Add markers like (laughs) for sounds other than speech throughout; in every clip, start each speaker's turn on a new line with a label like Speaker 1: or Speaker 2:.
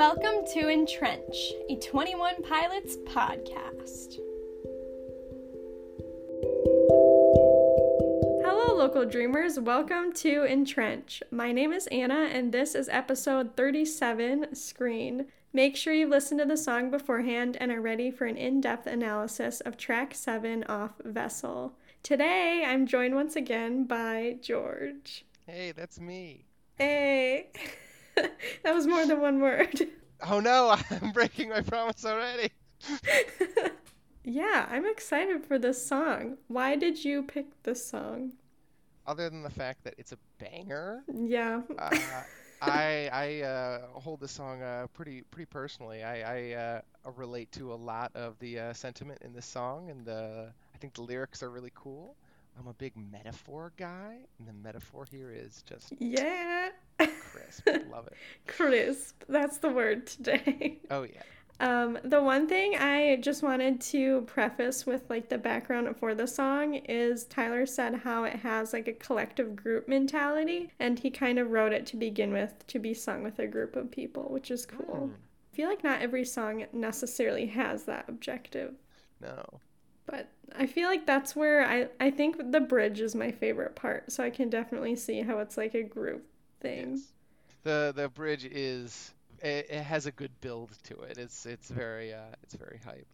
Speaker 1: Welcome to Entrench, a 21 Pilots podcast. Hello, local dreamers. Welcome to Entrench. My name is Annah, and this is episode 37 Screen. Make sure you listen to the song beforehand and are ready for an in depth analysis of track 7 off Vessel. Today, I'm joined once again by George.
Speaker 2: Hey, that's me.
Speaker 1: Hey. (laughs) that was more than one word. (laughs)
Speaker 2: Oh no, (laughs) I'm breaking my promise already. (laughs)
Speaker 1: yeah, I'm excited for this song. Why did you pick this song?
Speaker 2: Other than the fact that it's a banger.
Speaker 1: Yeah.
Speaker 2: uh, (laughs) I I uh, hold this song uh, pretty pretty personally. I I uh, relate to a lot of the uh, sentiment in this song, and the I think the lyrics are really cool. I'm a big metaphor guy, and the metaphor here is just
Speaker 1: yeah,
Speaker 2: crisp. Love it. (laughs)
Speaker 1: Crisp. That's the word today.
Speaker 2: Oh yeah.
Speaker 1: Um, the one thing I just wanted to preface with like the background for the song is Tyler said how it has like a collective group mentality, and he kind of wrote it to begin with to be sung with a group of people, which is cool. Mm. I feel like not every song necessarily has that objective.
Speaker 2: No.
Speaker 1: But I feel like that's where I, I think the bridge is my favorite part, so I can definitely see how it's like a group thing. Yes.
Speaker 2: The the bridge is it, it has a good build to it. It's it's very uh it's very hype.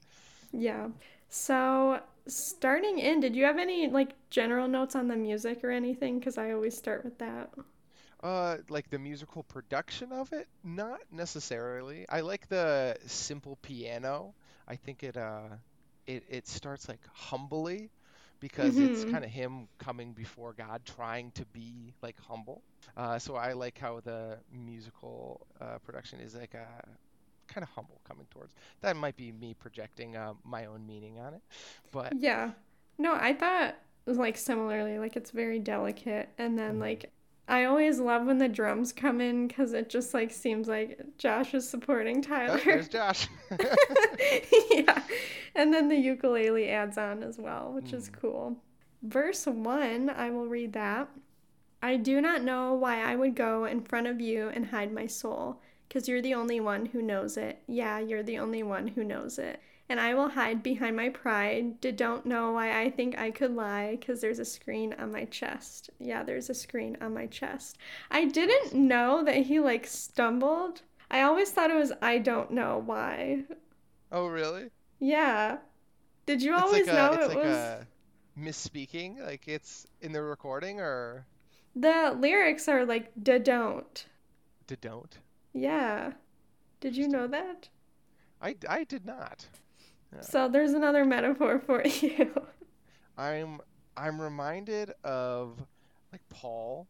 Speaker 1: Yeah. So starting in, did you have any like general notes on the music or anything? Because I always start with that.
Speaker 2: Uh, like the musical production of it, not necessarily. I like the simple piano. I think it uh it, it starts like humbly because mm-hmm. it's kind of him coming before God, trying to be like humble. Uh, so I like how the musical uh, production is like a kind of humble coming towards. That might be me projecting uh, my own meaning on it, but
Speaker 1: yeah, no, I thought like similarly, like it's very delicate, and then mm-hmm. like I always love when the drums come in because it just like seems like Josh is supporting Tyler.
Speaker 2: Oh, there's Josh. (laughs) (laughs)
Speaker 1: yeah, and then the ukulele adds on as well, which mm. is cool. Verse one, I will read that. I do not know why I would go in front of you and hide my soul, because you're the only one who knows it. Yeah, you're the only one who knows it and I will hide behind my pride. Did don't know why I think I could lie because there's a screen on my chest. Yeah, there's a screen on my chest. I didn't know that he like stumbled. I always thought it was I don't know why.
Speaker 2: Oh, really?
Speaker 1: Yeah. Did you it's always like know
Speaker 2: a,
Speaker 1: it like
Speaker 2: was misspeaking? Like it's in the recording or
Speaker 1: The lyrics are like da don't.
Speaker 2: Da don't?
Speaker 1: Yeah. Did you know that?
Speaker 2: I, I did not.
Speaker 1: So there's another metaphor for (laughs) you.
Speaker 2: I'm I'm reminded of like Paul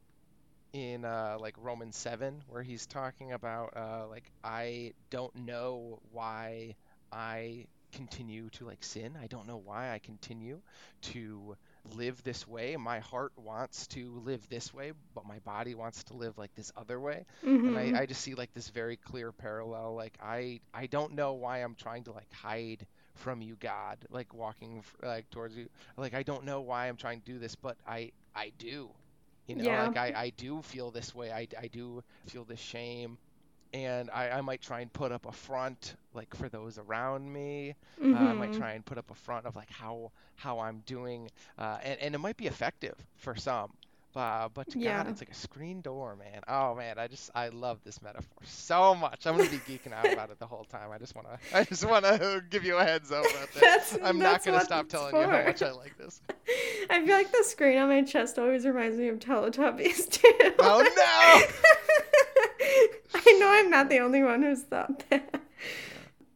Speaker 2: in uh, like Romans seven, where he's talking about uh, like I don't know why I continue to like sin. I don't know why I continue to live this way. My heart wants to live this way, but my body wants to live like this other way. Mm-hmm. And I, mm-hmm. I just see like this very clear parallel. Like I I don't know why I'm trying to like hide from you god like walking like towards you like i don't know why i'm trying to do this but i i do you know yeah. like I, I do feel this way I, I do feel this shame and I, I might try and put up a front like for those around me mm-hmm. uh, i might mm-hmm. try and put up a front of like how how i'm doing uh, and, and it might be effective for some uh, but to yeah. God, it's like a screen door, man. Oh man, I just I love this metaphor so much. I'm gonna be geeking out about it the whole time. I just wanna (laughs) I just wanna (laughs) give you a heads up about (laughs) that. I'm not gonna stop telling for. you how much I like this.
Speaker 1: I feel like the screen on my chest always reminds me of Teletubbies too.
Speaker 2: Oh
Speaker 1: no! I know I'm not the only one who's thought that.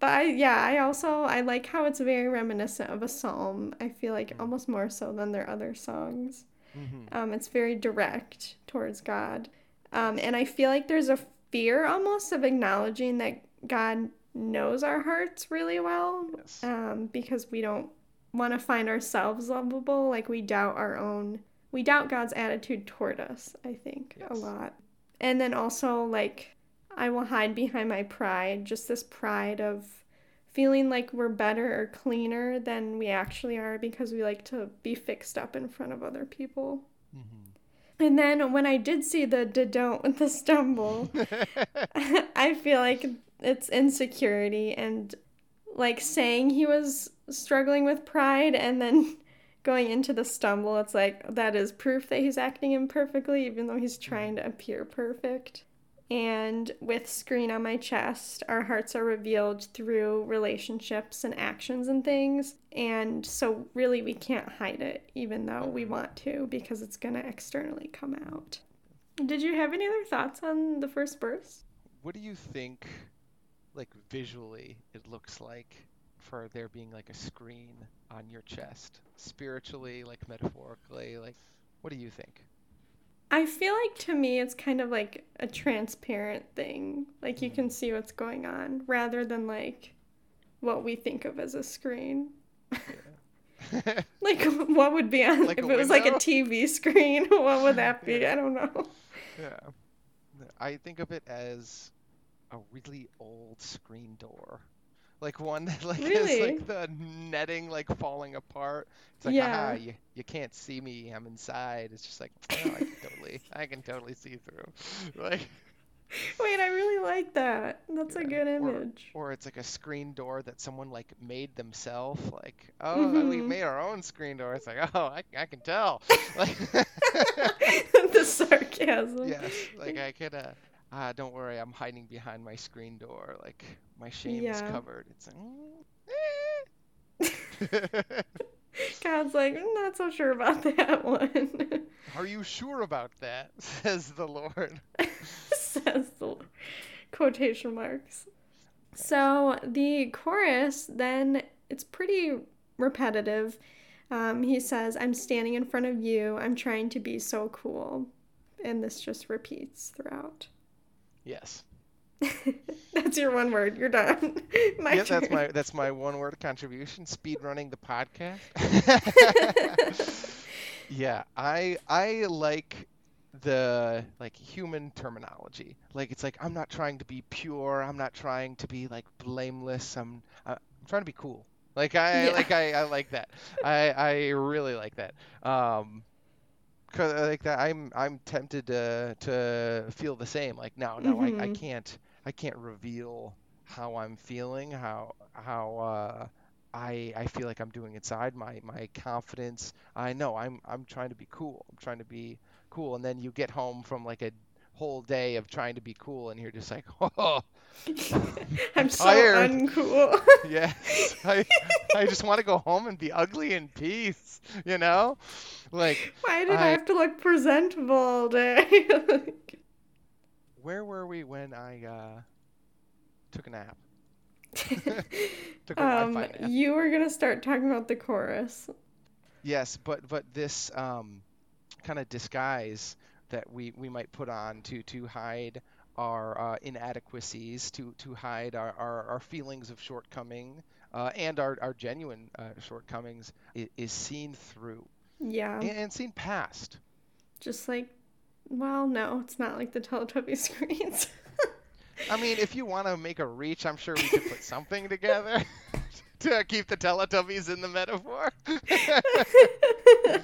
Speaker 1: But I, yeah, I also I like how it's very reminiscent of a psalm. I feel like mm. almost more so than their other songs. Mm-hmm. Um, it's very direct towards God. Um, and I feel like there's a fear almost of acknowledging that God knows our hearts really well yes. um, because we don't want to find ourselves lovable. Like we doubt our own, we doubt God's attitude toward us, I think, yes. a lot. And then also, like, I will hide behind my pride, just this pride of feeling like we're better or cleaner than we actually are because we like to be fixed up in front of other people. Mm-hmm. And then when I did see the don't with (laughs) the stumble, (laughs) (laughs) I feel like it's insecurity and like saying he was struggling with pride and then going into the stumble, it's like that is proof that he's acting imperfectly, even though he's trying to appear perfect. And with Screen on My Chest, our hearts are revealed through relationships and actions and things. And so, really, we can't hide it, even though we mm-hmm. want to, because it's going to externally come out. Did you have any other thoughts on the first verse?
Speaker 2: What do you think, like visually, it looks like for there being like a screen on your chest? Spiritually, like metaphorically, like, what do you think?
Speaker 1: I feel like to me it's kind of like a transparent thing. Like you can see what's going on rather than like what we think of as a screen. Yeah. like (laughs) what would be on like if it was like a TV screen, (laughs) what would that be? Yeah. I don't know.
Speaker 2: Yeah. I think of it as a really old screen door like one that (laughs) like really? has like the netting like falling apart. It's like, yeah. you, you can't see me. I'm inside. It's just like, oh, I can totally, (laughs) I can totally see through. (laughs) Like,
Speaker 1: wait, I really like that. That's yeah. a good image.
Speaker 2: Or, or, it's like a screen door that someone like made themselves. Like, oh, mm-hmm. we made our own screen door. It's like, oh, I, I can tell. Like,
Speaker 1: the sarcasm.
Speaker 2: Yes, like I could. Uh, ah, don't worry, I'm hiding behind my screen door. Like my shame yeah. is covered. It's
Speaker 1: like, (laughs) eh. God's like, I'm not so sure about (laughs) that one.
Speaker 2: Are you sure about that? (laughs) Says the Lord.
Speaker 1: Says the Lord. Quotation marks. So the chorus then it's pretty repetitive. Um, he says, I'm standing in front of you. I'm trying to be so cool. And this just repeats throughout.
Speaker 2: Yes. (laughs)
Speaker 1: that's your one word. You're done. (laughs)
Speaker 2: my yeah, turn. that's my that's my one word contribution. Speed running the podcast. (laughs) yeah, I I like the like human terminology. Like it's like I'm not trying to be pure. I'm not trying to be like blameless. I'm I'm trying to be cool. Like I yeah. like I, I like that. I I really like that. Um cause like that I'm I'm tempted to to feel the same. Like no no mm-hmm. I, I mm-hmm. can't I can't reveal how I'm feeling, how how uh, I I feel like I'm doing inside. My my confidence. I know I'm I'm trying to be cool. I'm trying to be cool, and then you get home from like a whole day of trying to be cool, and you're just like, (laughs) oh. (laughs)
Speaker 1: I'm so uncool. (laughs)
Speaker 2: yes, I, I just want to go home and be ugly in peace, you know, like.
Speaker 1: Why did I, I have to look presentable all day?
Speaker 2: where were we when I uh, took a nap?
Speaker 1: took a um, nap. You were gonna start talking about the chorus.
Speaker 2: Yes, but but this um, kind of disguise that we, we might put on to to hide our uh, inadequacies, to to hide our, our, our feelings of shortcoming uh, and our, our genuine uh, shortcomings is, is, seen through.
Speaker 1: Yeah.
Speaker 2: And, and seen past.
Speaker 1: Just like well, no, it's not like the Teletubby (laughs) screens.
Speaker 2: I mean, if you want to make a reach, I'm sure we could put something together (laughs) (laughs) to keep the Teletubbies in the metaphor. (laughs)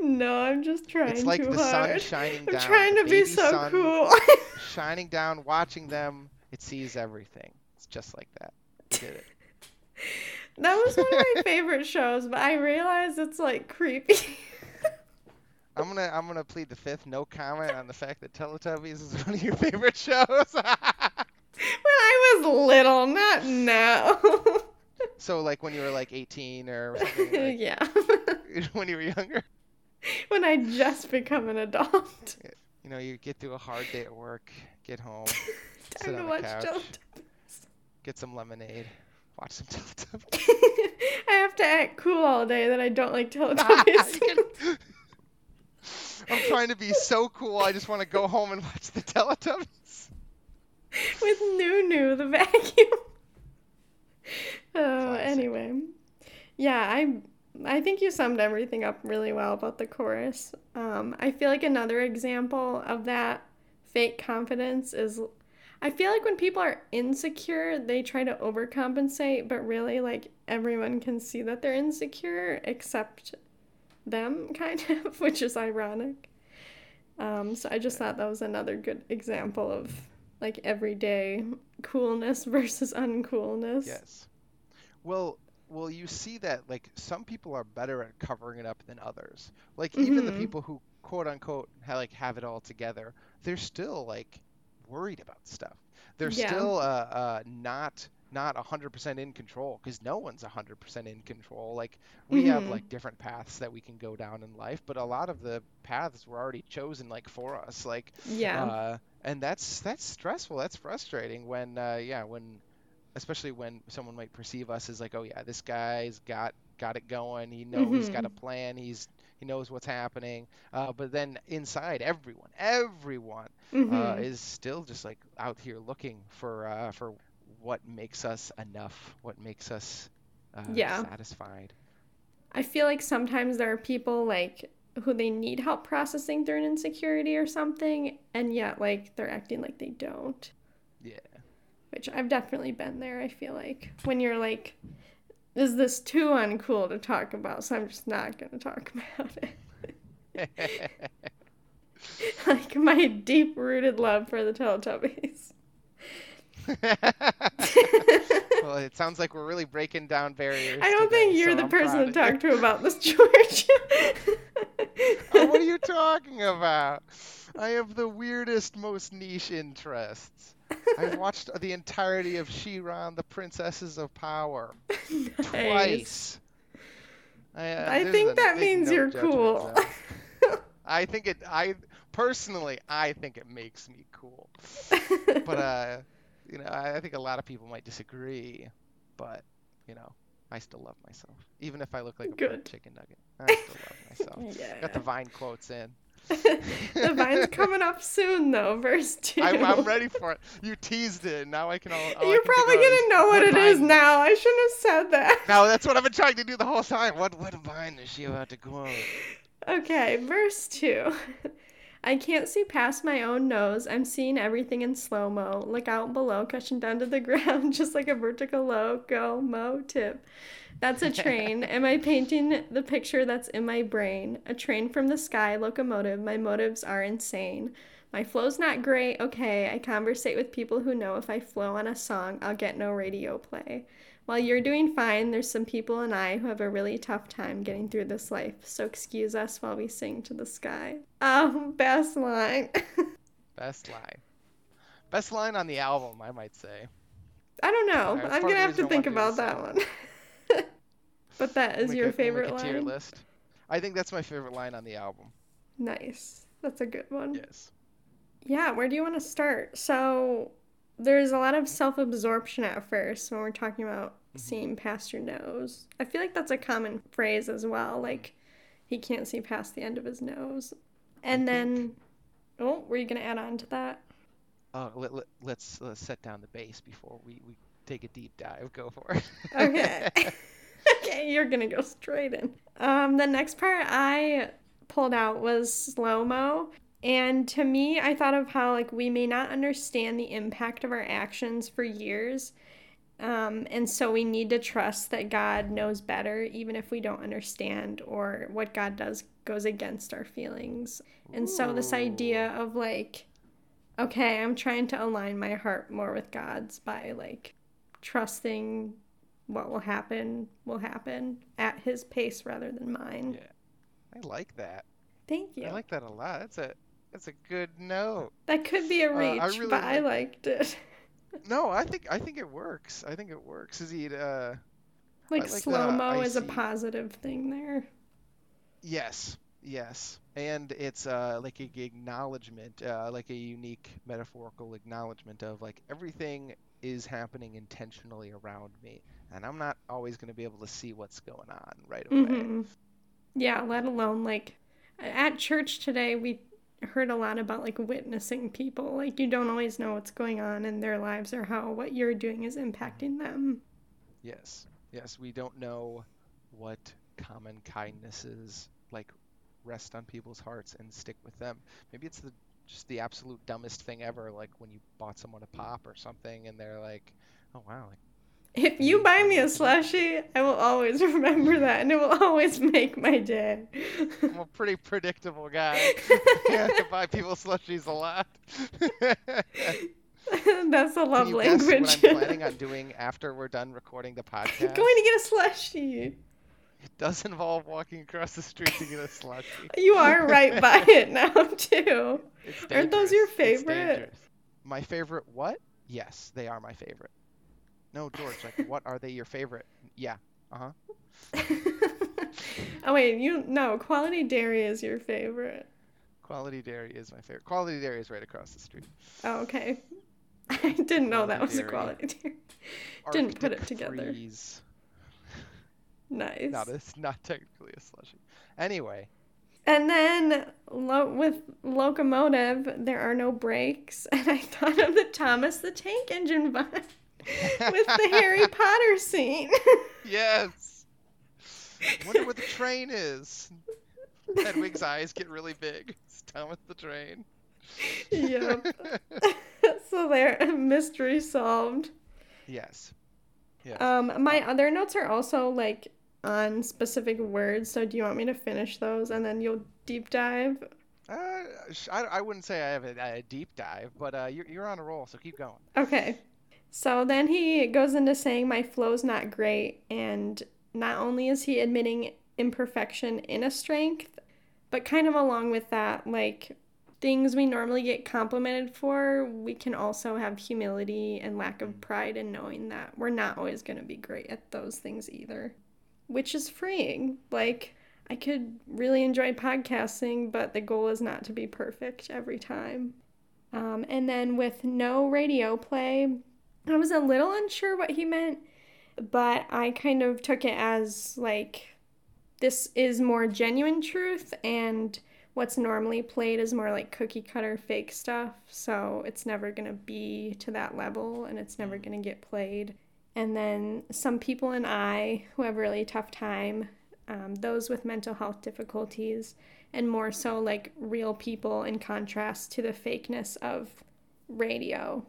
Speaker 1: no, I'm just trying to
Speaker 2: It's like
Speaker 1: the
Speaker 2: hard. sun shining down.
Speaker 1: I'm trying to be so cool. (laughs)
Speaker 2: shining down, watching them, it sees everything. It's just like that. did it.
Speaker 1: That was one of my favorite shows, but I realize it's like creepy.
Speaker 2: I'm gonna I'm gonna plead the fifth. No comment on the fact that Teletubbies is one of your favorite shows. when
Speaker 1: I was little, not now.
Speaker 2: So like when you were like 18 or. (laughs) Like, (laughs)
Speaker 1: yeah. (laughs)
Speaker 2: when you were younger.
Speaker 1: When I just become an adult.
Speaker 2: You know, you get through a hard day at work, get home, sit on the couch, get some lemonade, watch some Teletubbies.
Speaker 1: I have to act cool all day that I don't like Teletubbies.
Speaker 2: I'm trying to be so cool. I just want to go home and watch the Teletubbies.
Speaker 1: With Noo-Noo, the vacuum. (laughs) Oh, anyway. Yeah, I I think you summed everything up really well about the chorus. Um, I feel like another example of that fake confidence is I feel like when people are insecure, they try to overcompensate, but really, like, everyone can see that they're insecure except them, (laughs) kind of, which is ironic. Um, so I just thought that was another good example of like everyday coolness (laughs) versus uncoolness.
Speaker 2: Yes. Well, well, you see that like some people are better at covering it up than others. Like even the
Speaker 1: Mhm.
Speaker 2: people who quote unquote ha- like have it all together, they're still like worried about stuff. They're
Speaker 1: Yeah.
Speaker 2: still uh, uh, not not 100% in control because no one's 100% in control. Like we have
Speaker 1: Mhm.
Speaker 2: like different paths that we can go down in life, but a lot of the paths were already chosen like for us. Like
Speaker 1: Yeah.
Speaker 2: uh, and that's that's stressful. That's frustrating when uh, yeah when especially when someone might perceive us as like oh yeah this guy's got got it going. He know he's got a
Speaker 1: Mhm.
Speaker 2: plan. He's he knows what's happening. Uh, but then inside everyone everyone uh,
Speaker 1: Mhm.
Speaker 2: is still just like out here looking for uh, for what makes us enough, what makes us uh,
Speaker 1: Yeah.
Speaker 2: satisfied.
Speaker 1: I feel like sometimes there are people like who they need help processing through an insecurity or something, and yet like they're acting like they don't.
Speaker 2: Yeah.
Speaker 1: Which I've definitely been there, I feel like. When you're like, is this too uncool to talk about? So I'm just not gonna talk (laughs) about it. (laughs) like my deep rooted love for the Teletubbies. (laughs)
Speaker 2: well, it sounds like we're really breaking down barriers.
Speaker 1: I don't
Speaker 2: today,
Speaker 1: think you're
Speaker 2: so
Speaker 1: the
Speaker 2: I'm
Speaker 1: person to talk to about this, George.
Speaker 2: Oh, what are you talking about? I have the weirdest, most niche interests. I've watched the entirety of She-Ra and the Princesses of Power (laughs)
Speaker 1: Nice.
Speaker 2: twice. I, uh,
Speaker 1: I think that means you're cool. (laughs)
Speaker 2: I think it. I personally, I think it makes me cool. But (laughs) uh, you know, I, I think a lot of people might disagree. But you know, I still love myself, even if I look like a chicken nugget. I still love myself.
Speaker 1: yeah.
Speaker 2: Got the Vine quotes in. (laughs)
Speaker 1: the vine's coming up soon, though. Verse two.
Speaker 2: I'm, I'm ready for it. You teased it. Now I can. All, all
Speaker 1: You're
Speaker 2: can
Speaker 1: probably gonna know what it is
Speaker 2: vine-
Speaker 1: now. I shouldn't have said that.
Speaker 2: No, that's what I've been trying to do the whole time. What what vine is she about to quote?
Speaker 1: Okay, verse 2. I can't see past my own nose. I'm seeing everything in slow mo. Look out below, crashing down to the (laughs) ground, just like a vertical logo mo tip. That's a train. (laughs) Am I painting the picture that's in my brain? A train from the sky, locomotive. My motives are insane. My flow's not great. Okay, I conversate with people who know if I flow on a song, I'll get no radio play. While you're doing fine, there's some people and I who have a really tough time getting through this life, so excuse us while we sing to the sky. Um, best line. (laughs)
Speaker 2: Best line. Best line on the album, I might say.
Speaker 1: I don't know. I'm gonna have to think about that
Speaker 2: this
Speaker 1: one. (laughs) but that is your
Speaker 2: a-
Speaker 1: favorite
Speaker 2: make a tier
Speaker 1: line.
Speaker 2: list. I think that's my favorite line on the album.
Speaker 1: Nice. That's a good one.
Speaker 2: Yes.
Speaker 1: Yeah, where do you want to start? So there's a lot of self-absorption at first when we're talking about. Seeing past your nose. I feel like that's a common phrase as well. Like he can't see past the end of his nose. And
Speaker 2: I
Speaker 1: then
Speaker 2: think-
Speaker 1: oh, were you gonna add on to that?
Speaker 2: Oh, let, let, let's let's set down the base before we, we take a deep dive. Go for it.
Speaker 1: Okay. (laughs) (laughs) okay, you're gonna go straight in. Um, the next part I pulled out was slow mo. And to me, I thought of how like we may not understand the impact of our actions for years. Um, and so we need to trust that God knows better, even if we don't understand or what God does goes against our feelings. And so this idea of like, okay, I'm trying to align my heart more with God's by like trusting what will happen will happen at his pace rather than mine.
Speaker 2: Yeah. I like that.
Speaker 1: Thank you.
Speaker 2: I like that a lot. That's a that's a good note.
Speaker 1: that could be a
Speaker 2: Uh,
Speaker 1: reach,
Speaker 2: I really
Speaker 1: but I liked it. (laughs)
Speaker 2: No, I think I think it works. I think it works. Is he uh
Speaker 1: Like,
Speaker 2: like
Speaker 1: slow mo is a positive thing there.
Speaker 2: yes. Yes. And it's uh like a acknowledgement, uh like a unique metaphorical acknowledgement of like everything is happening intentionally around me and I'm not always going to be able to see what's going on right away.
Speaker 1: hmm Yeah, let alone like at church today, we heard a lot about like witnessing people. Like, you don't always know what's going on in their lives or how what you're doing is impacting them.
Speaker 2: Yes. Yes, we don't know what common kindnesses like rest on people's hearts and stick with them. Maybe it's the just the absolute dumbest thing ever, like when you bought someone a pop or something and they're like, "Oh wow, like
Speaker 1: If you buy me a slushie, I will always (laughs) remember that and it will always make my day.
Speaker 2: I'm a pretty predictable guy. (laughs) I have to buy people slushies a lot." (laughs)
Speaker 1: That's a love
Speaker 2: Can you guess
Speaker 1: language.
Speaker 2: what I'm planning on doing after we're done recording the podcast?
Speaker 1: Going to get a slushy.
Speaker 2: It does involve walking across the street to get a slushie.
Speaker 1: You are right by it now too. Aren't those your favorite?
Speaker 2: My favorite what? Yes, they are my favorite. No, George, like what are they your favorite? Yeah. Uh-huh. (laughs)
Speaker 1: oh wait, you no, quality dairy is your favorite.
Speaker 2: Quality Dairy is my favorite. Quality Dairy is right across the street.
Speaker 1: Oh, okay. (laughs) I didn't know that was a quality dairy. Didn't put it together.
Speaker 2: Freeze.
Speaker 1: Nice.
Speaker 2: No, it's (laughs) not technically a slushie. Anyway,
Speaker 1: And then lo- with locomotive, there are no brakes, and I thought of the Thomas the Tank Engine vibe (laughs) with the Harry Potter scene. (laughs)
Speaker 2: yes. Wonder where the train is. Hedwig's eyes get really big. It's Thomas the train.
Speaker 1: yep. (laughs) so there, mystery solved.
Speaker 2: yes. Yes.
Speaker 1: Um, my other notes are also like on specific words. So do you want me to finish those and then you'll deep dive?
Speaker 2: Uh, I, I wouldn't say I have a, a deep dive, but uh, you're, you're on a roll, so keep going.
Speaker 1: Okay. So then he goes into saying my flow's not great, and not only is he admitting imperfection in a strength, but kind of along with that, like things we normally get complimented for, we can also have humility and lack of pride in knowing that we're not always going to be great at those things either, which is freeing. Like, I could really enjoy podcasting, but the goal is not to be perfect every time. Um, and then with no radio play, I was a little unsure what he meant, but I kind of took it as like this is more genuine truth, and what's normally played is more like cookie cutter fake stuff. So it's never going to be to that level and it's never going to get played. And then some people and I who have a really tough time, um, those with mental health difficulties, and more so like real people in contrast to the fakeness of radio.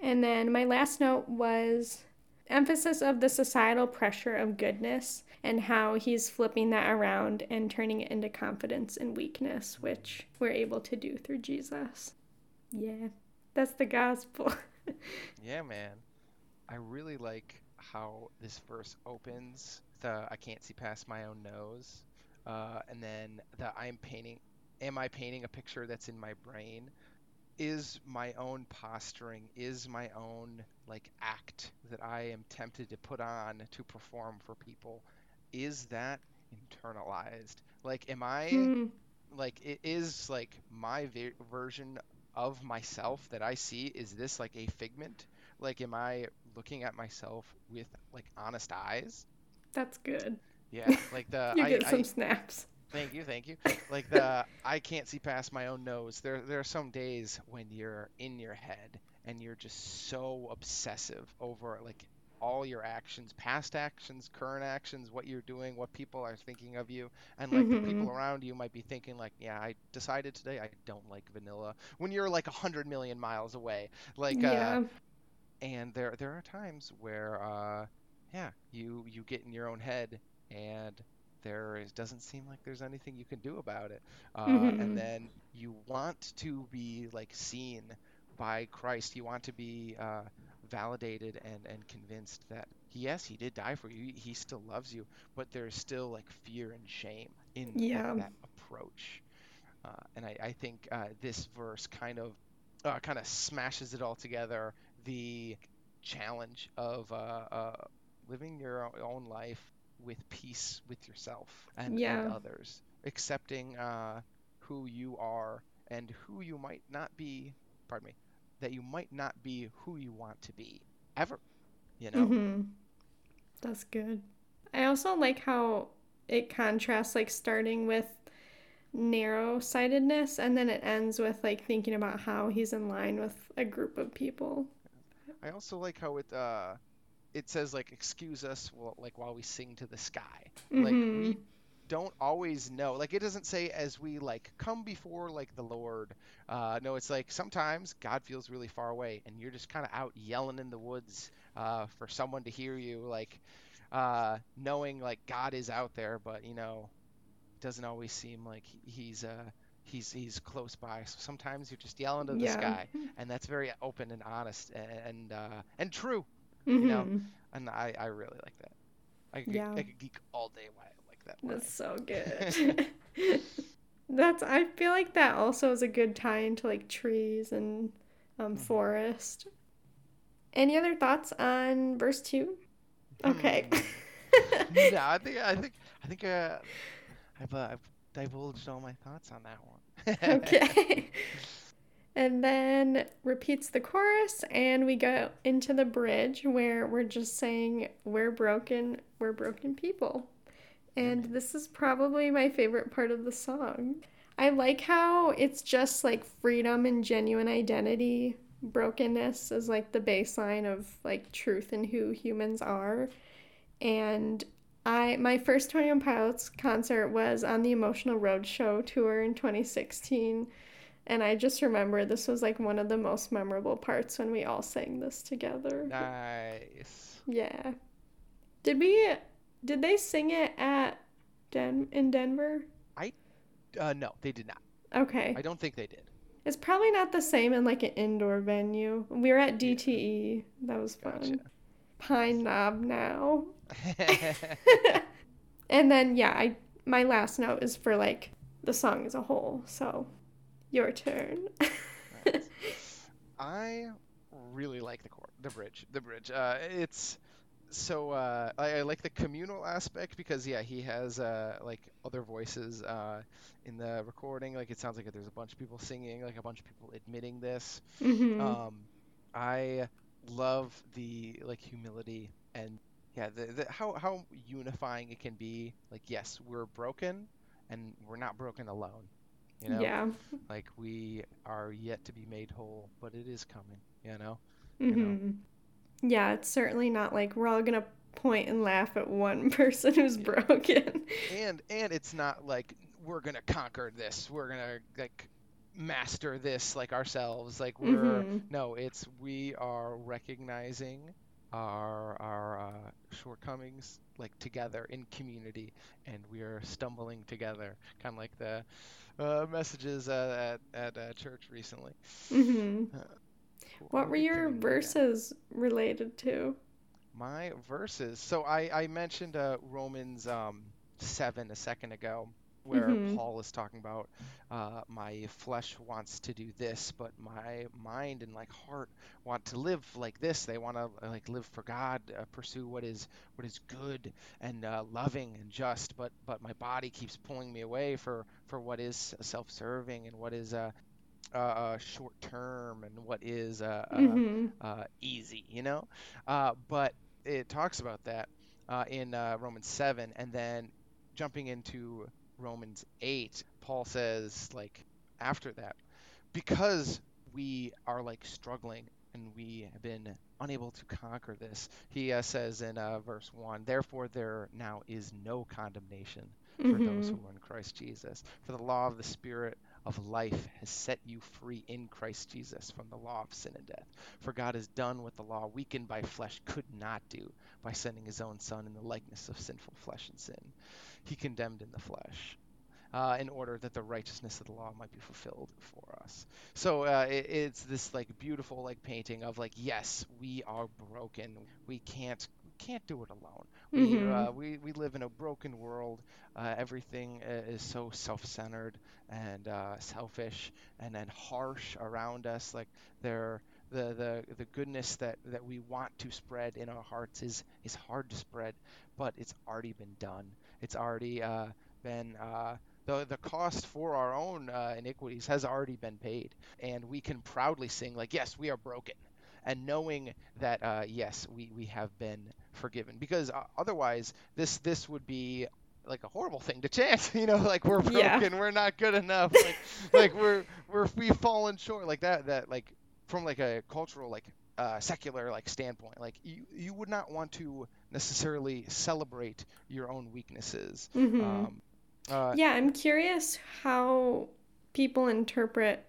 Speaker 1: And then my last note was emphasis of the societal pressure of goodness and how he's flipping that around and turning it into confidence and weakness, which we're able to do through Jesus. Yeah, that's the gospel. (laughs)
Speaker 2: Yeah, man. I really like how this verse opens. The I can't see past my own nose, uh, and then the I'm painting. Am I painting a picture that's in my brain? Is my own posturing, is my own like act that I am tempted to put on to perform for people, is that internalized? Like, am I
Speaker 1: Hmm,
Speaker 2: like it is like my ve- version of myself that I see is this like a figment? Like am I looking at myself with like honest eyes?
Speaker 1: that's good.
Speaker 2: Yeah, like the (laughs)
Speaker 1: You
Speaker 2: I,
Speaker 1: get some
Speaker 2: I
Speaker 1: snaps.
Speaker 2: Thank you, thank you. Like the I can't see past my own nose. There there are some days when you're in your head and you're just so obsessive over like all your actions, past actions, current actions, what you're doing, what people are thinking of you, and like the people
Speaker 1: Mhm.
Speaker 2: around you might be thinking like, yeah, I decided today I don't like vanilla when you're like a hundred million miles away. Like uh and there there are times where uh yeah you you get in your own head and there is, doesn't seem like there's anything you can do about it uh
Speaker 1: Mhm.
Speaker 2: and then you want to be like seen by Christ you want to be uh validated and and convinced that yes he did die for you he still loves you but there's still like fear and shame in
Speaker 1: Yeah.
Speaker 2: that approach uh, and I, I think uh, this verse kind of uh, kind of smashes it all together. The challenge of uh, uh, living your own life with peace with yourself and, and others, accepting uh, who you are and who you might not be. Pardon me, that you might not be who you want to be ever. You know.
Speaker 1: hmm That's good. I also like how it contrasts, like starting with narrow sightedness and then it ends with like thinking about how he's in line with a group of people.
Speaker 2: I also like how it uh, it says like excuse us while, like while we sing to the sky. Like
Speaker 1: Mhm.
Speaker 2: we don't always know. Like it doesn't say as we like come before like the Lord. Uh, no, it's like sometimes God feels really far away, and you're just kind of out yelling in the woods uh, for someone to hear you. Like uh, knowing like God is out there, but you know, it doesn't always seem like he's uh, he's he's close by. So sometimes you're just yelling to the
Speaker 1: Yeah.
Speaker 2: sky, and that's very open and honest and and, uh, and true.
Speaker 1: Mhm.
Speaker 2: know, And I, I really like that. I could,
Speaker 1: Yeah.
Speaker 2: I could geek all day why I like that. line.
Speaker 1: That's so good. (laughs) (laughs) That's I feel like that also is a good tie into like trees and um,
Speaker 2: Mhm.
Speaker 1: forest. Any other thoughts on verse two? Okay.
Speaker 2: Hmm. (laughs) no, I think I think I think uh, I've uh, I've divulged all my thoughts on that one.
Speaker 1: okay. And then repeats the chorus, and we go into the bridge where we're just saying, We're broken, we're broken people. And this is probably my favorite part of the song. I like how it's just like freedom and genuine identity. Brokenness is like the baseline of like truth and who humans are. And I my first 21 Pilots concert was on the Emotional Roadshow tour in 2016. And I just remember this was like one of the most memorable parts when we all sang this together.
Speaker 2: nice.
Speaker 1: Yeah. Did we did they sing it at Den in Denver?
Speaker 2: I uh, no, they did not.
Speaker 1: Okay.
Speaker 2: I don't think they did.
Speaker 1: It's probably not the same in like an indoor venue. We were at DTE. That was fun.
Speaker 2: Gotcha.
Speaker 1: Pine Knob now. (laughs) (laughs) and then yeah, I my last note is for like the song as a whole. So, your turn. (laughs)
Speaker 2: I really like the chord, the bridge, the bridge. Uh, it's so uh, I, I like the communal aspect because yeah, he has uh, like other voices uh, in the recording. Like it sounds like there's a bunch of people singing, like a bunch of people admitting this.
Speaker 1: hmm
Speaker 2: Um, I love the like humility and yeah, the, the how how unifying it can be. Like yes, we're broken, and we're not broken alone. You know,
Speaker 1: Yeah.
Speaker 2: like we are yet to be made whole, but it is coming. You know.
Speaker 1: hmm Yeah, it's certainly not like we're all gonna point and laugh at one (laughs) person who's
Speaker 2: Yeah.
Speaker 1: broken.
Speaker 2: and and it's not like we're gonna conquer this we're gonna like master this like ourselves like we're
Speaker 1: Mhm.
Speaker 2: no it's we are recognizing our our uh, shortcomings like together in community and we are stumbling together kind of like the uh, messages uh, at at uh, church recently
Speaker 1: hmm
Speaker 2: Cool.
Speaker 1: What were your verses related to?
Speaker 2: My verses. So I, I mentioned uh, Romans um, 7 a second ago, where
Speaker 1: Mhm.
Speaker 2: Paul is talking about uh, my flesh wants to do this, but my mind and like heart want to live like this. They want to like live for God, uh, pursue what is what is good and uh, loving and just. But but my body keeps pulling me away for for what is self-serving and what is uh, uh, uh, short term and what is uh, uh,
Speaker 1: hmm
Speaker 2: uh, easy, you know. Uh, but it talks about that uh, in uh, Romans seven, and then jumping into Romans eight, Paul says like after that, because we are like struggling and we have been unable to conquer this. He uh, says in uh, verse one, therefore there now is no condemnation for those
Speaker 1: hmm
Speaker 2: who are in Christ Jesus. For the law of the Spirit of life has set you free in Christ Jesus from the law of sin and death. For God has done what the law, weakened by flesh, could not do by sending his own Son in the likeness of sinful flesh and sin. He condemned in the flesh. Uh, in order that the righteousness of the law might be fulfilled for us. So uh, it, it's this like beautiful like painting of like yes we are broken we can't can't do it alone we,
Speaker 1: Mhm.
Speaker 2: uh, we we live in a broken world. Uh, everything uh, is so self-centered and uh, selfish, and then harsh around us. Like there, the the the goodness that that we want to spread in our hearts is is hard to spread, but it's already been done. It's already uh, been. Uh, the, the cost for our own uh, iniquities has already been paid, and we can proudly sing like, "Yes, we are broken," and knowing that uh, yes, we, we have been forgiven. Because uh, otherwise, this this would be like a horrible thing to chant. (laughs) You know, like we're
Speaker 1: Yeah.
Speaker 2: broken, we're not good enough, like like we're we're we've fallen short, like that that like from like a cultural like uh, secular like standpoint, like you you would not want to necessarily celebrate your own weaknesses.
Speaker 1: hmm
Speaker 2: Um, uh,
Speaker 1: yeah, I'm curious how people interpret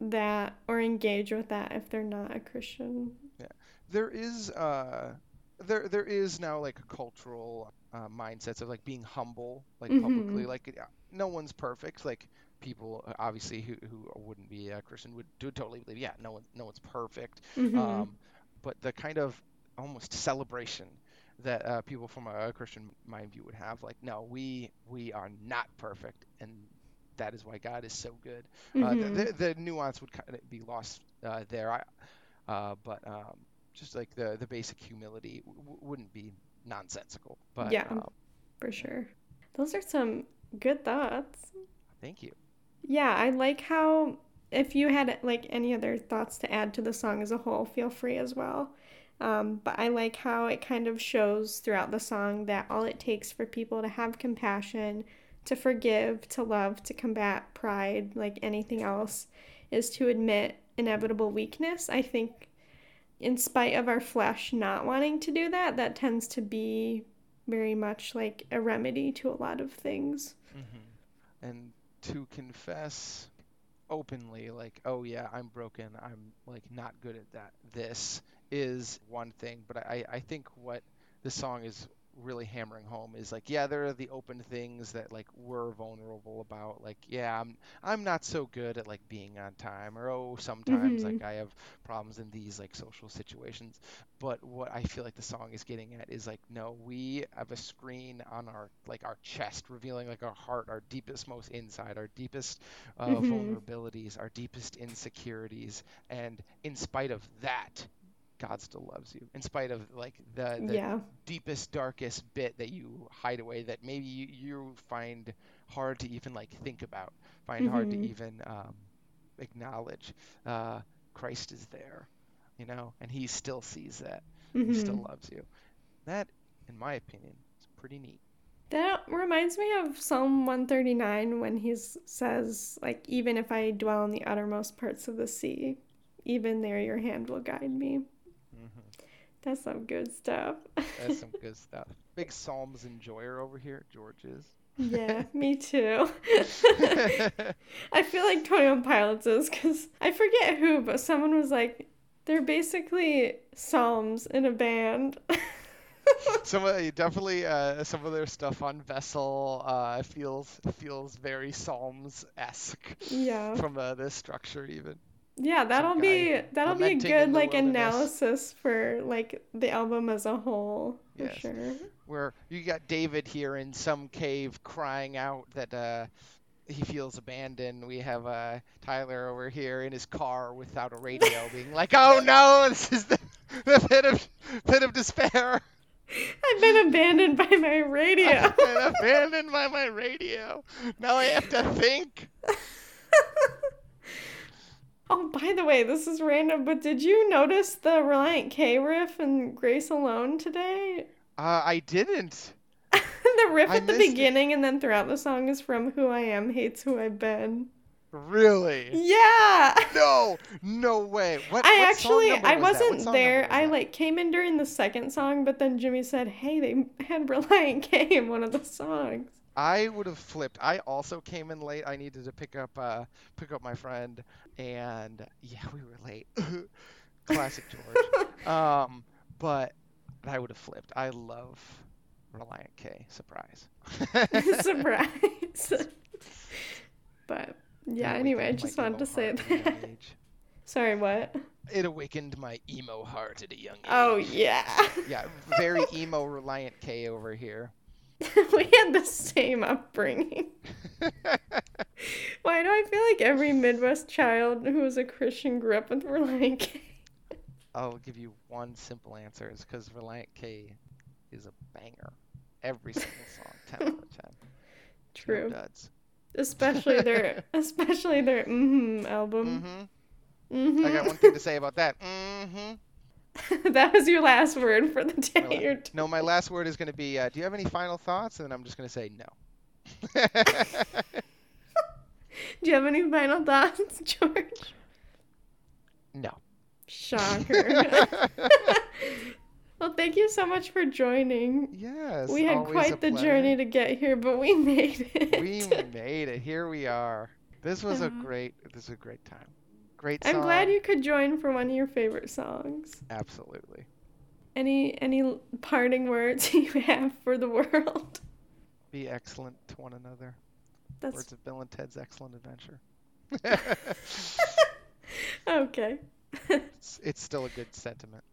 Speaker 1: that or engage with that if they're not a Christian.
Speaker 2: yeah there is uh there there is now like a cultural uh, mindsets of like being humble like publicly
Speaker 1: Mhm.
Speaker 2: like no one's perfect like people uh, obviously who, who wouldn't be a Christian would, would totally believe, yeah, no one no one's perfect.
Speaker 1: Mhm.
Speaker 2: Um, but the kind of almost celebration that uh, people from a Christian mind view would have, like, no, we we are not perfect, and that is why God is so good. Uh,
Speaker 1: Mhm.
Speaker 2: the, the, the nuance would kind of be lost uh, there, I, uh, but um, just like the the basic humility w- wouldn't be nonsensical. But
Speaker 1: Yeah.
Speaker 2: um,
Speaker 1: For sure. Those are some good thoughts.
Speaker 2: thank you.
Speaker 1: Yeah, I like how if you had like any other thoughts to add to the song as a whole, feel free as well. Um, but I like how it kind of shows throughout the song that all it takes for people to have compassion, to forgive, to love, to combat pride, like anything else, is to admit inevitable weakness. I think, in spite of our flesh not wanting to do that, that tends to be very much like a remedy to a lot of things.
Speaker 2: Mm-hmm. And to confess openly, like, oh yeah, I'm broken. I'm like not good at that. This is one thing, but I I think what this song is really hammering home is like, yeah, there are the open things that like we're vulnerable about. Like, yeah, I'm I'm not so good at like being on time, or oh, sometimes
Speaker 1: Mhm.
Speaker 2: like I have problems in these like social situations. But what I feel like the song is getting at is like, no, we have a screen on our like our chest, revealing like our heart, our deepest, most inside, our deepest uh,
Speaker 1: Mhm.
Speaker 2: vulnerabilities, our deepest insecurities, and in spite of that, God still loves you. In spite of like the the
Speaker 1: Yeah.
Speaker 2: deepest, darkest bit that you hide away, that maybe you, you find hard to even like think about, find hard to
Speaker 1: Mhm.
Speaker 2: even um, acknowledge. Uh, Christ is there, you know, and He still sees that. He still
Speaker 1: Mhm.
Speaker 2: loves you. That, in my opinion, is pretty neat.
Speaker 1: That reminds me of Psalm 139 when he says, like, even if I dwell in the uttermost parts of the sea, even there your hand will guide me. That's some good stuff.
Speaker 2: That's some (laughs) good stuff. Big Psalms enjoyer over here, George is.
Speaker 1: Yeah, (laughs) me too. (laughs) I feel like 21 Pilots is because I forget who, but someone was like, they're basically psalms in a band.
Speaker 2: some of definitely uh, some of their stuff on Vessel uh, feels feels very Psalms esque
Speaker 1: yeah.
Speaker 2: from uh, the structure even.
Speaker 1: Yeah, that'll be that'll be a good like analysis for like the album as a whole, for
Speaker 2: Yes.
Speaker 1: sure.
Speaker 2: Where you got David here in some cave crying out that uh, he feels abandoned. We have uh, Tyler over here in his car without a radio, (laughs) being like, "Oh no, this is the, the pit of pit of despair."
Speaker 1: I've been abandoned by my radio.
Speaker 2: I've been abandoned by my radio. Now I have to think. (laughs)
Speaker 1: oh, by the way, this is random, but did you notice the Relient K riff in Grace Alone today?
Speaker 2: Uh, I didn't. (laughs)
Speaker 1: the riff
Speaker 2: I
Speaker 1: at the
Speaker 2: missed it.
Speaker 1: beginning and then throughout the song is from Who I Am Hates Who I've Been.
Speaker 2: Really?
Speaker 1: Yeah.
Speaker 2: No, no way. What?
Speaker 1: I
Speaker 2: what
Speaker 1: actually I
Speaker 2: was
Speaker 1: wasn't there.
Speaker 2: was
Speaker 1: I like came in during the second song, but then Jimmy said, "Hey, they had Relient K in one of the songs."
Speaker 2: I would have flipped. I also came in late. I needed to pick up uh pick up my friend, and yeah, (laughs) we were late. (laughs) Classic George. (laughs) Um, but I would have flipped. I love Relient K. Surprise.
Speaker 1: Surprise. but yeah,
Speaker 2: It
Speaker 1: anyway, I just wanted to say
Speaker 2: heart at a young
Speaker 1: that. Sorry, what?
Speaker 2: It awakened my emo heart at a young age.
Speaker 1: Oh yeah.
Speaker 2: Yeah, very emo Relient K over here. (laughs)
Speaker 1: we had the same upbringing. Why do I feel like every Midwest child who was a Christian grew up with Relient K?
Speaker 2: I'll give you one simple answer. It's because Relient K is a banger. Every single song, 10 out of 10.
Speaker 1: True.
Speaker 2: No duds.
Speaker 1: Especially their (laughs) especially their mm hmm album.
Speaker 2: hmm
Speaker 1: Mm-hmm.
Speaker 2: I got one thing to say about that. hmm (laughs)
Speaker 1: that was your last word for the day. You're t-
Speaker 2: No, my last word is going to be, uh, do you have any final thoughts? And then I'm just going to say no. (laughs)
Speaker 1: Do you have any final thoughts, (laughs) George?
Speaker 2: no.
Speaker 1: Shocker. well, thank you so much for joining.
Speaker 2: yes.
Speaker 1: we had quite the
Speaker 2: pleasure.
Speaker 1: journey to get here, but we made it.
Speaker 2: We made it. Here we are. This was a great. This was a great time. Great
Speaker 1: I'm glad you could join for one of your favorite songs.
Speaker 2: Absolutely.
Speaker 1: Any any parting words (laughs) you have for the world?
Speaker 2: Be excellent to one another.
Speaker 1: That's
Speaker 2: Words of Bill and Ted's Excellent Adventure. (laughs)
Speaker 1: okay.
Speaker 2: it's, it's still a good sentiment.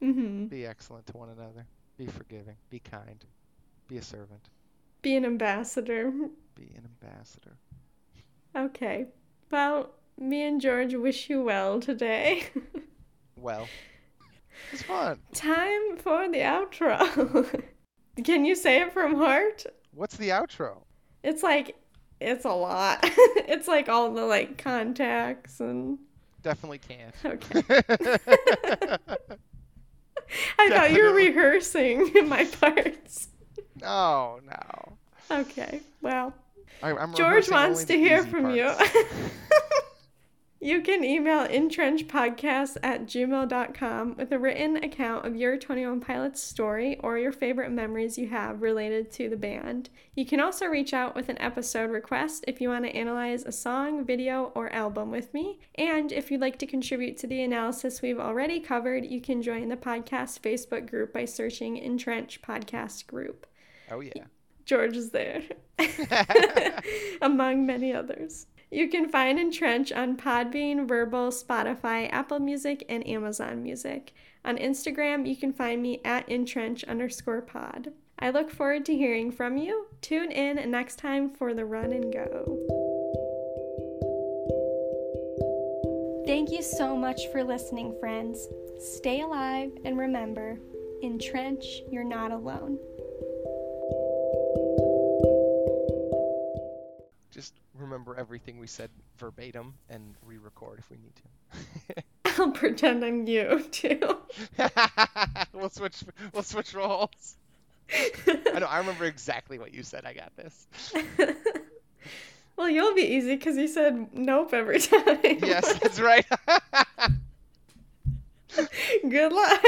Speaker 1: hmm
Speaker 2: Be excellent to one another. Be forgiving. Be kind. Be a servant.
Speaker 1: Be an ambassador.
Speaker 2: Be an ambassador.
Speaker 1: Okay. Well, me and George wish you well today.
Speaker 2: Well, it's fun.
Speaker 1: Time for the outro. (laughs) Can you say it from heart?
Speaker 2: What's the outro?
Speaker 1: It's like it's a lot. (laughs) it's like all the like contacts and
Speaker 2: Definitely can't.
Speaker 1: okay. (laughs) I thought you were rehearsing my parts.
Speaker 2: no, no.
Speaker 1: Okay. Well,
Speaker 2: I, I'm
Speaker 1: George wants to hear from
Speaker 2: parts.
Speaker 1: you can email entrenchpodcast at gmail.com with a written account of your 21 Pilots story or your favorite memories you have related to the band. You can also reach out with an episode request if you want to analyze a song, video, or album with me. And if you'd like to contribute to the analysis we've already covered, you can join the podcast Facebook group by searching Entrench Podcast Group.
Speaker 2: oh yeah.
Speaker 1: George is there, (laughs) (laughs) among many others. You can find Entrench on Podbean, Verbal, Spotify, Apple Music, and Amazon Music. On Instagram, you can find me at Entrench underscore pod. I look forward to hearing from you. Tune in next time for the run and go. Thank you so much for listening, friends. Stay alive and remember, in Trench, you're not alone.
Speaker 2: Remember everything we said verbatim and re-record if we need to.
Speaker 1: I'll (laughs) (laughs) pretend I'm you too. (laughs)
Speaker 2: we'll switch. We'll switch roles. I know. I remember exactly what you said. I got this.
Speaker 1: well, you'll be easy because you said nope every time.
Speaker 2: Yes, that's right.
Speaker 1: Good luck.